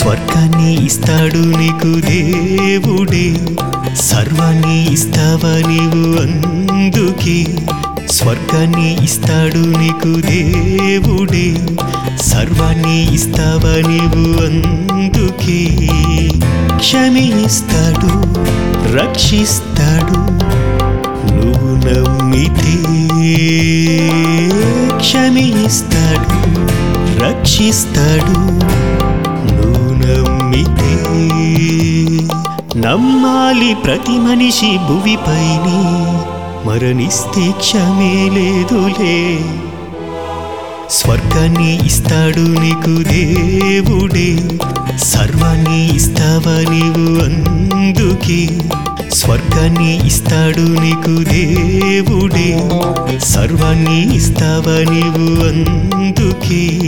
స్వర్గాన్ని ఇస్తాడు నీకు దేవుడే. సర్వాన్ని ఇస్తావా నీవు అందుకే. స్వర్గాన్ని ఇస్తాడు నీకు దేవుడే. సర్వాన్ని ఇస్తావా నీవు అందుకే. క్షమిస్తాడు రక్షిస్తాడు నువ్వు నమ్మితే. క్షమిస్తాడు రక్షిస్తాడు నమ్మాలి ప్రతి మనిషి భువిపైని. మరణిస్తే క్షమే లేదులే. స్వర్గాన్ని ఇస్తాడు నీకు దేవుడే. సర్వాన్ని ఇస్తావా నీవు అందుకే. స్వర్గాన్ని ఇస్తాడు నీకు దేవుడే. సర్వాన్ని ఇస్తావా నీవు అందుకే.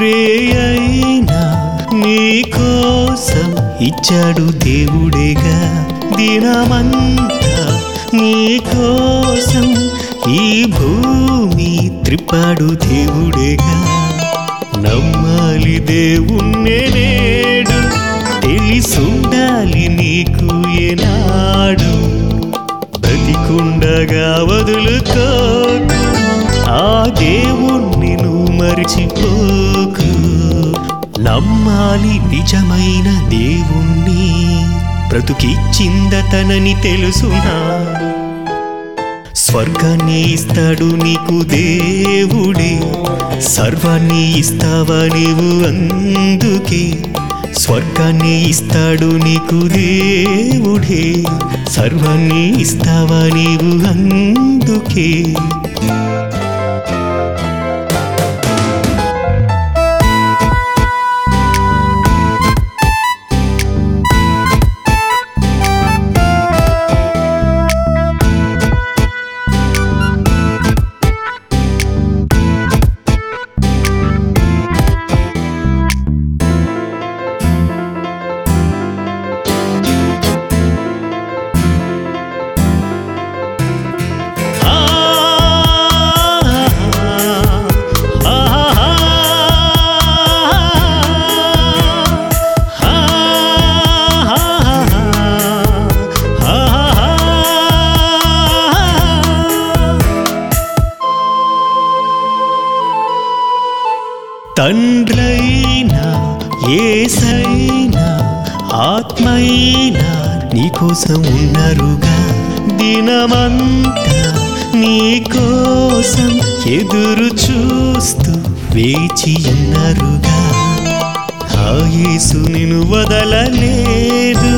రేయైనా నీకోసం ఇచ్చాడు దేవుడేగా. దినమంతా నీకోసం ఈ భూమి త్రిపాడు దేవుడేగా. నమ్మాలి దేవుణ్ణే నేడు తెలిసుండాలి నీకు ఏనాడు. బ్రతికుండగా వదులుకోకు ఆ దేవుణ్ణి నువ్వు మరిచిపో. నమ్మాలి నిజమైన దేవుణ్ణి బ్రతుకిచ్చిందతనని తెలుసునా? స్వర్గాన్ని ఇస్తాడు నీకు దేవుడే సర్వాన్ని ఇస్తావా నీవు అందుకే? స్వర్గాన్ని ఇస్తాడు నీకు దేవుడే సర్వాన్ని ఇస్తావా నీవు అందుకే? ఏసైనా ఆత్మైనా నీకోసం ఉన్నారుగా దినమంతా నీకోసం ఎదురు చూస్తూ వేచి ఉన్నారుగా. ఆ యేసు నిన్ను వదలలేదు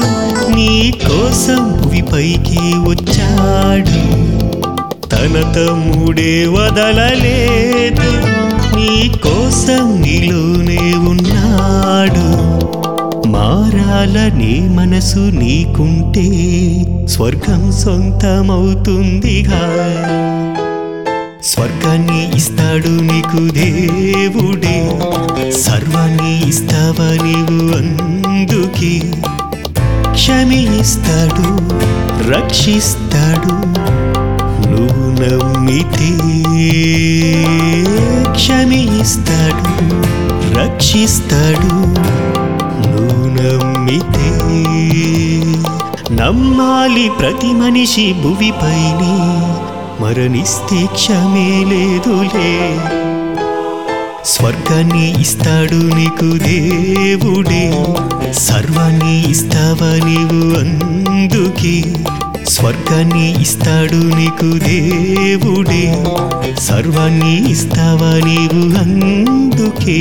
నీ కోసం భూమిపైకి వచ్చాడు. తన తమ్ముడే వదలలేదు నీ కోసం నీలోనే ఉన్నాడు. మారాలనే మనసు నీకుంటే స్వర్గం సొంతమవుతుందిగా. స్వర్గాన్ని ఇస్తాడు నీకు దేవుడే. సర్వాన్ని ఇస్తావా నీవు అందుకే. క్షమిస్తాడు రక్షిస్తాడు నమ్మితే క్షమిస్తాడు రక్షిస్తాడు. నువ్వు నమ్మితే నమ్మాలి ప్రతి మనిషి భువిపైని మరణిస్తే క్షమే లేదులే. స్వర్గాన్ని ఇస్తాడు నీకు దేవుడే సర్వాన్ని ఇస్తావా నీవు అందుకే. స్వర్గాన్ని ఇస్తాడు నీకు దేవుడే. సర్వాన్ని ఇస్తావా నీవు అందుకే?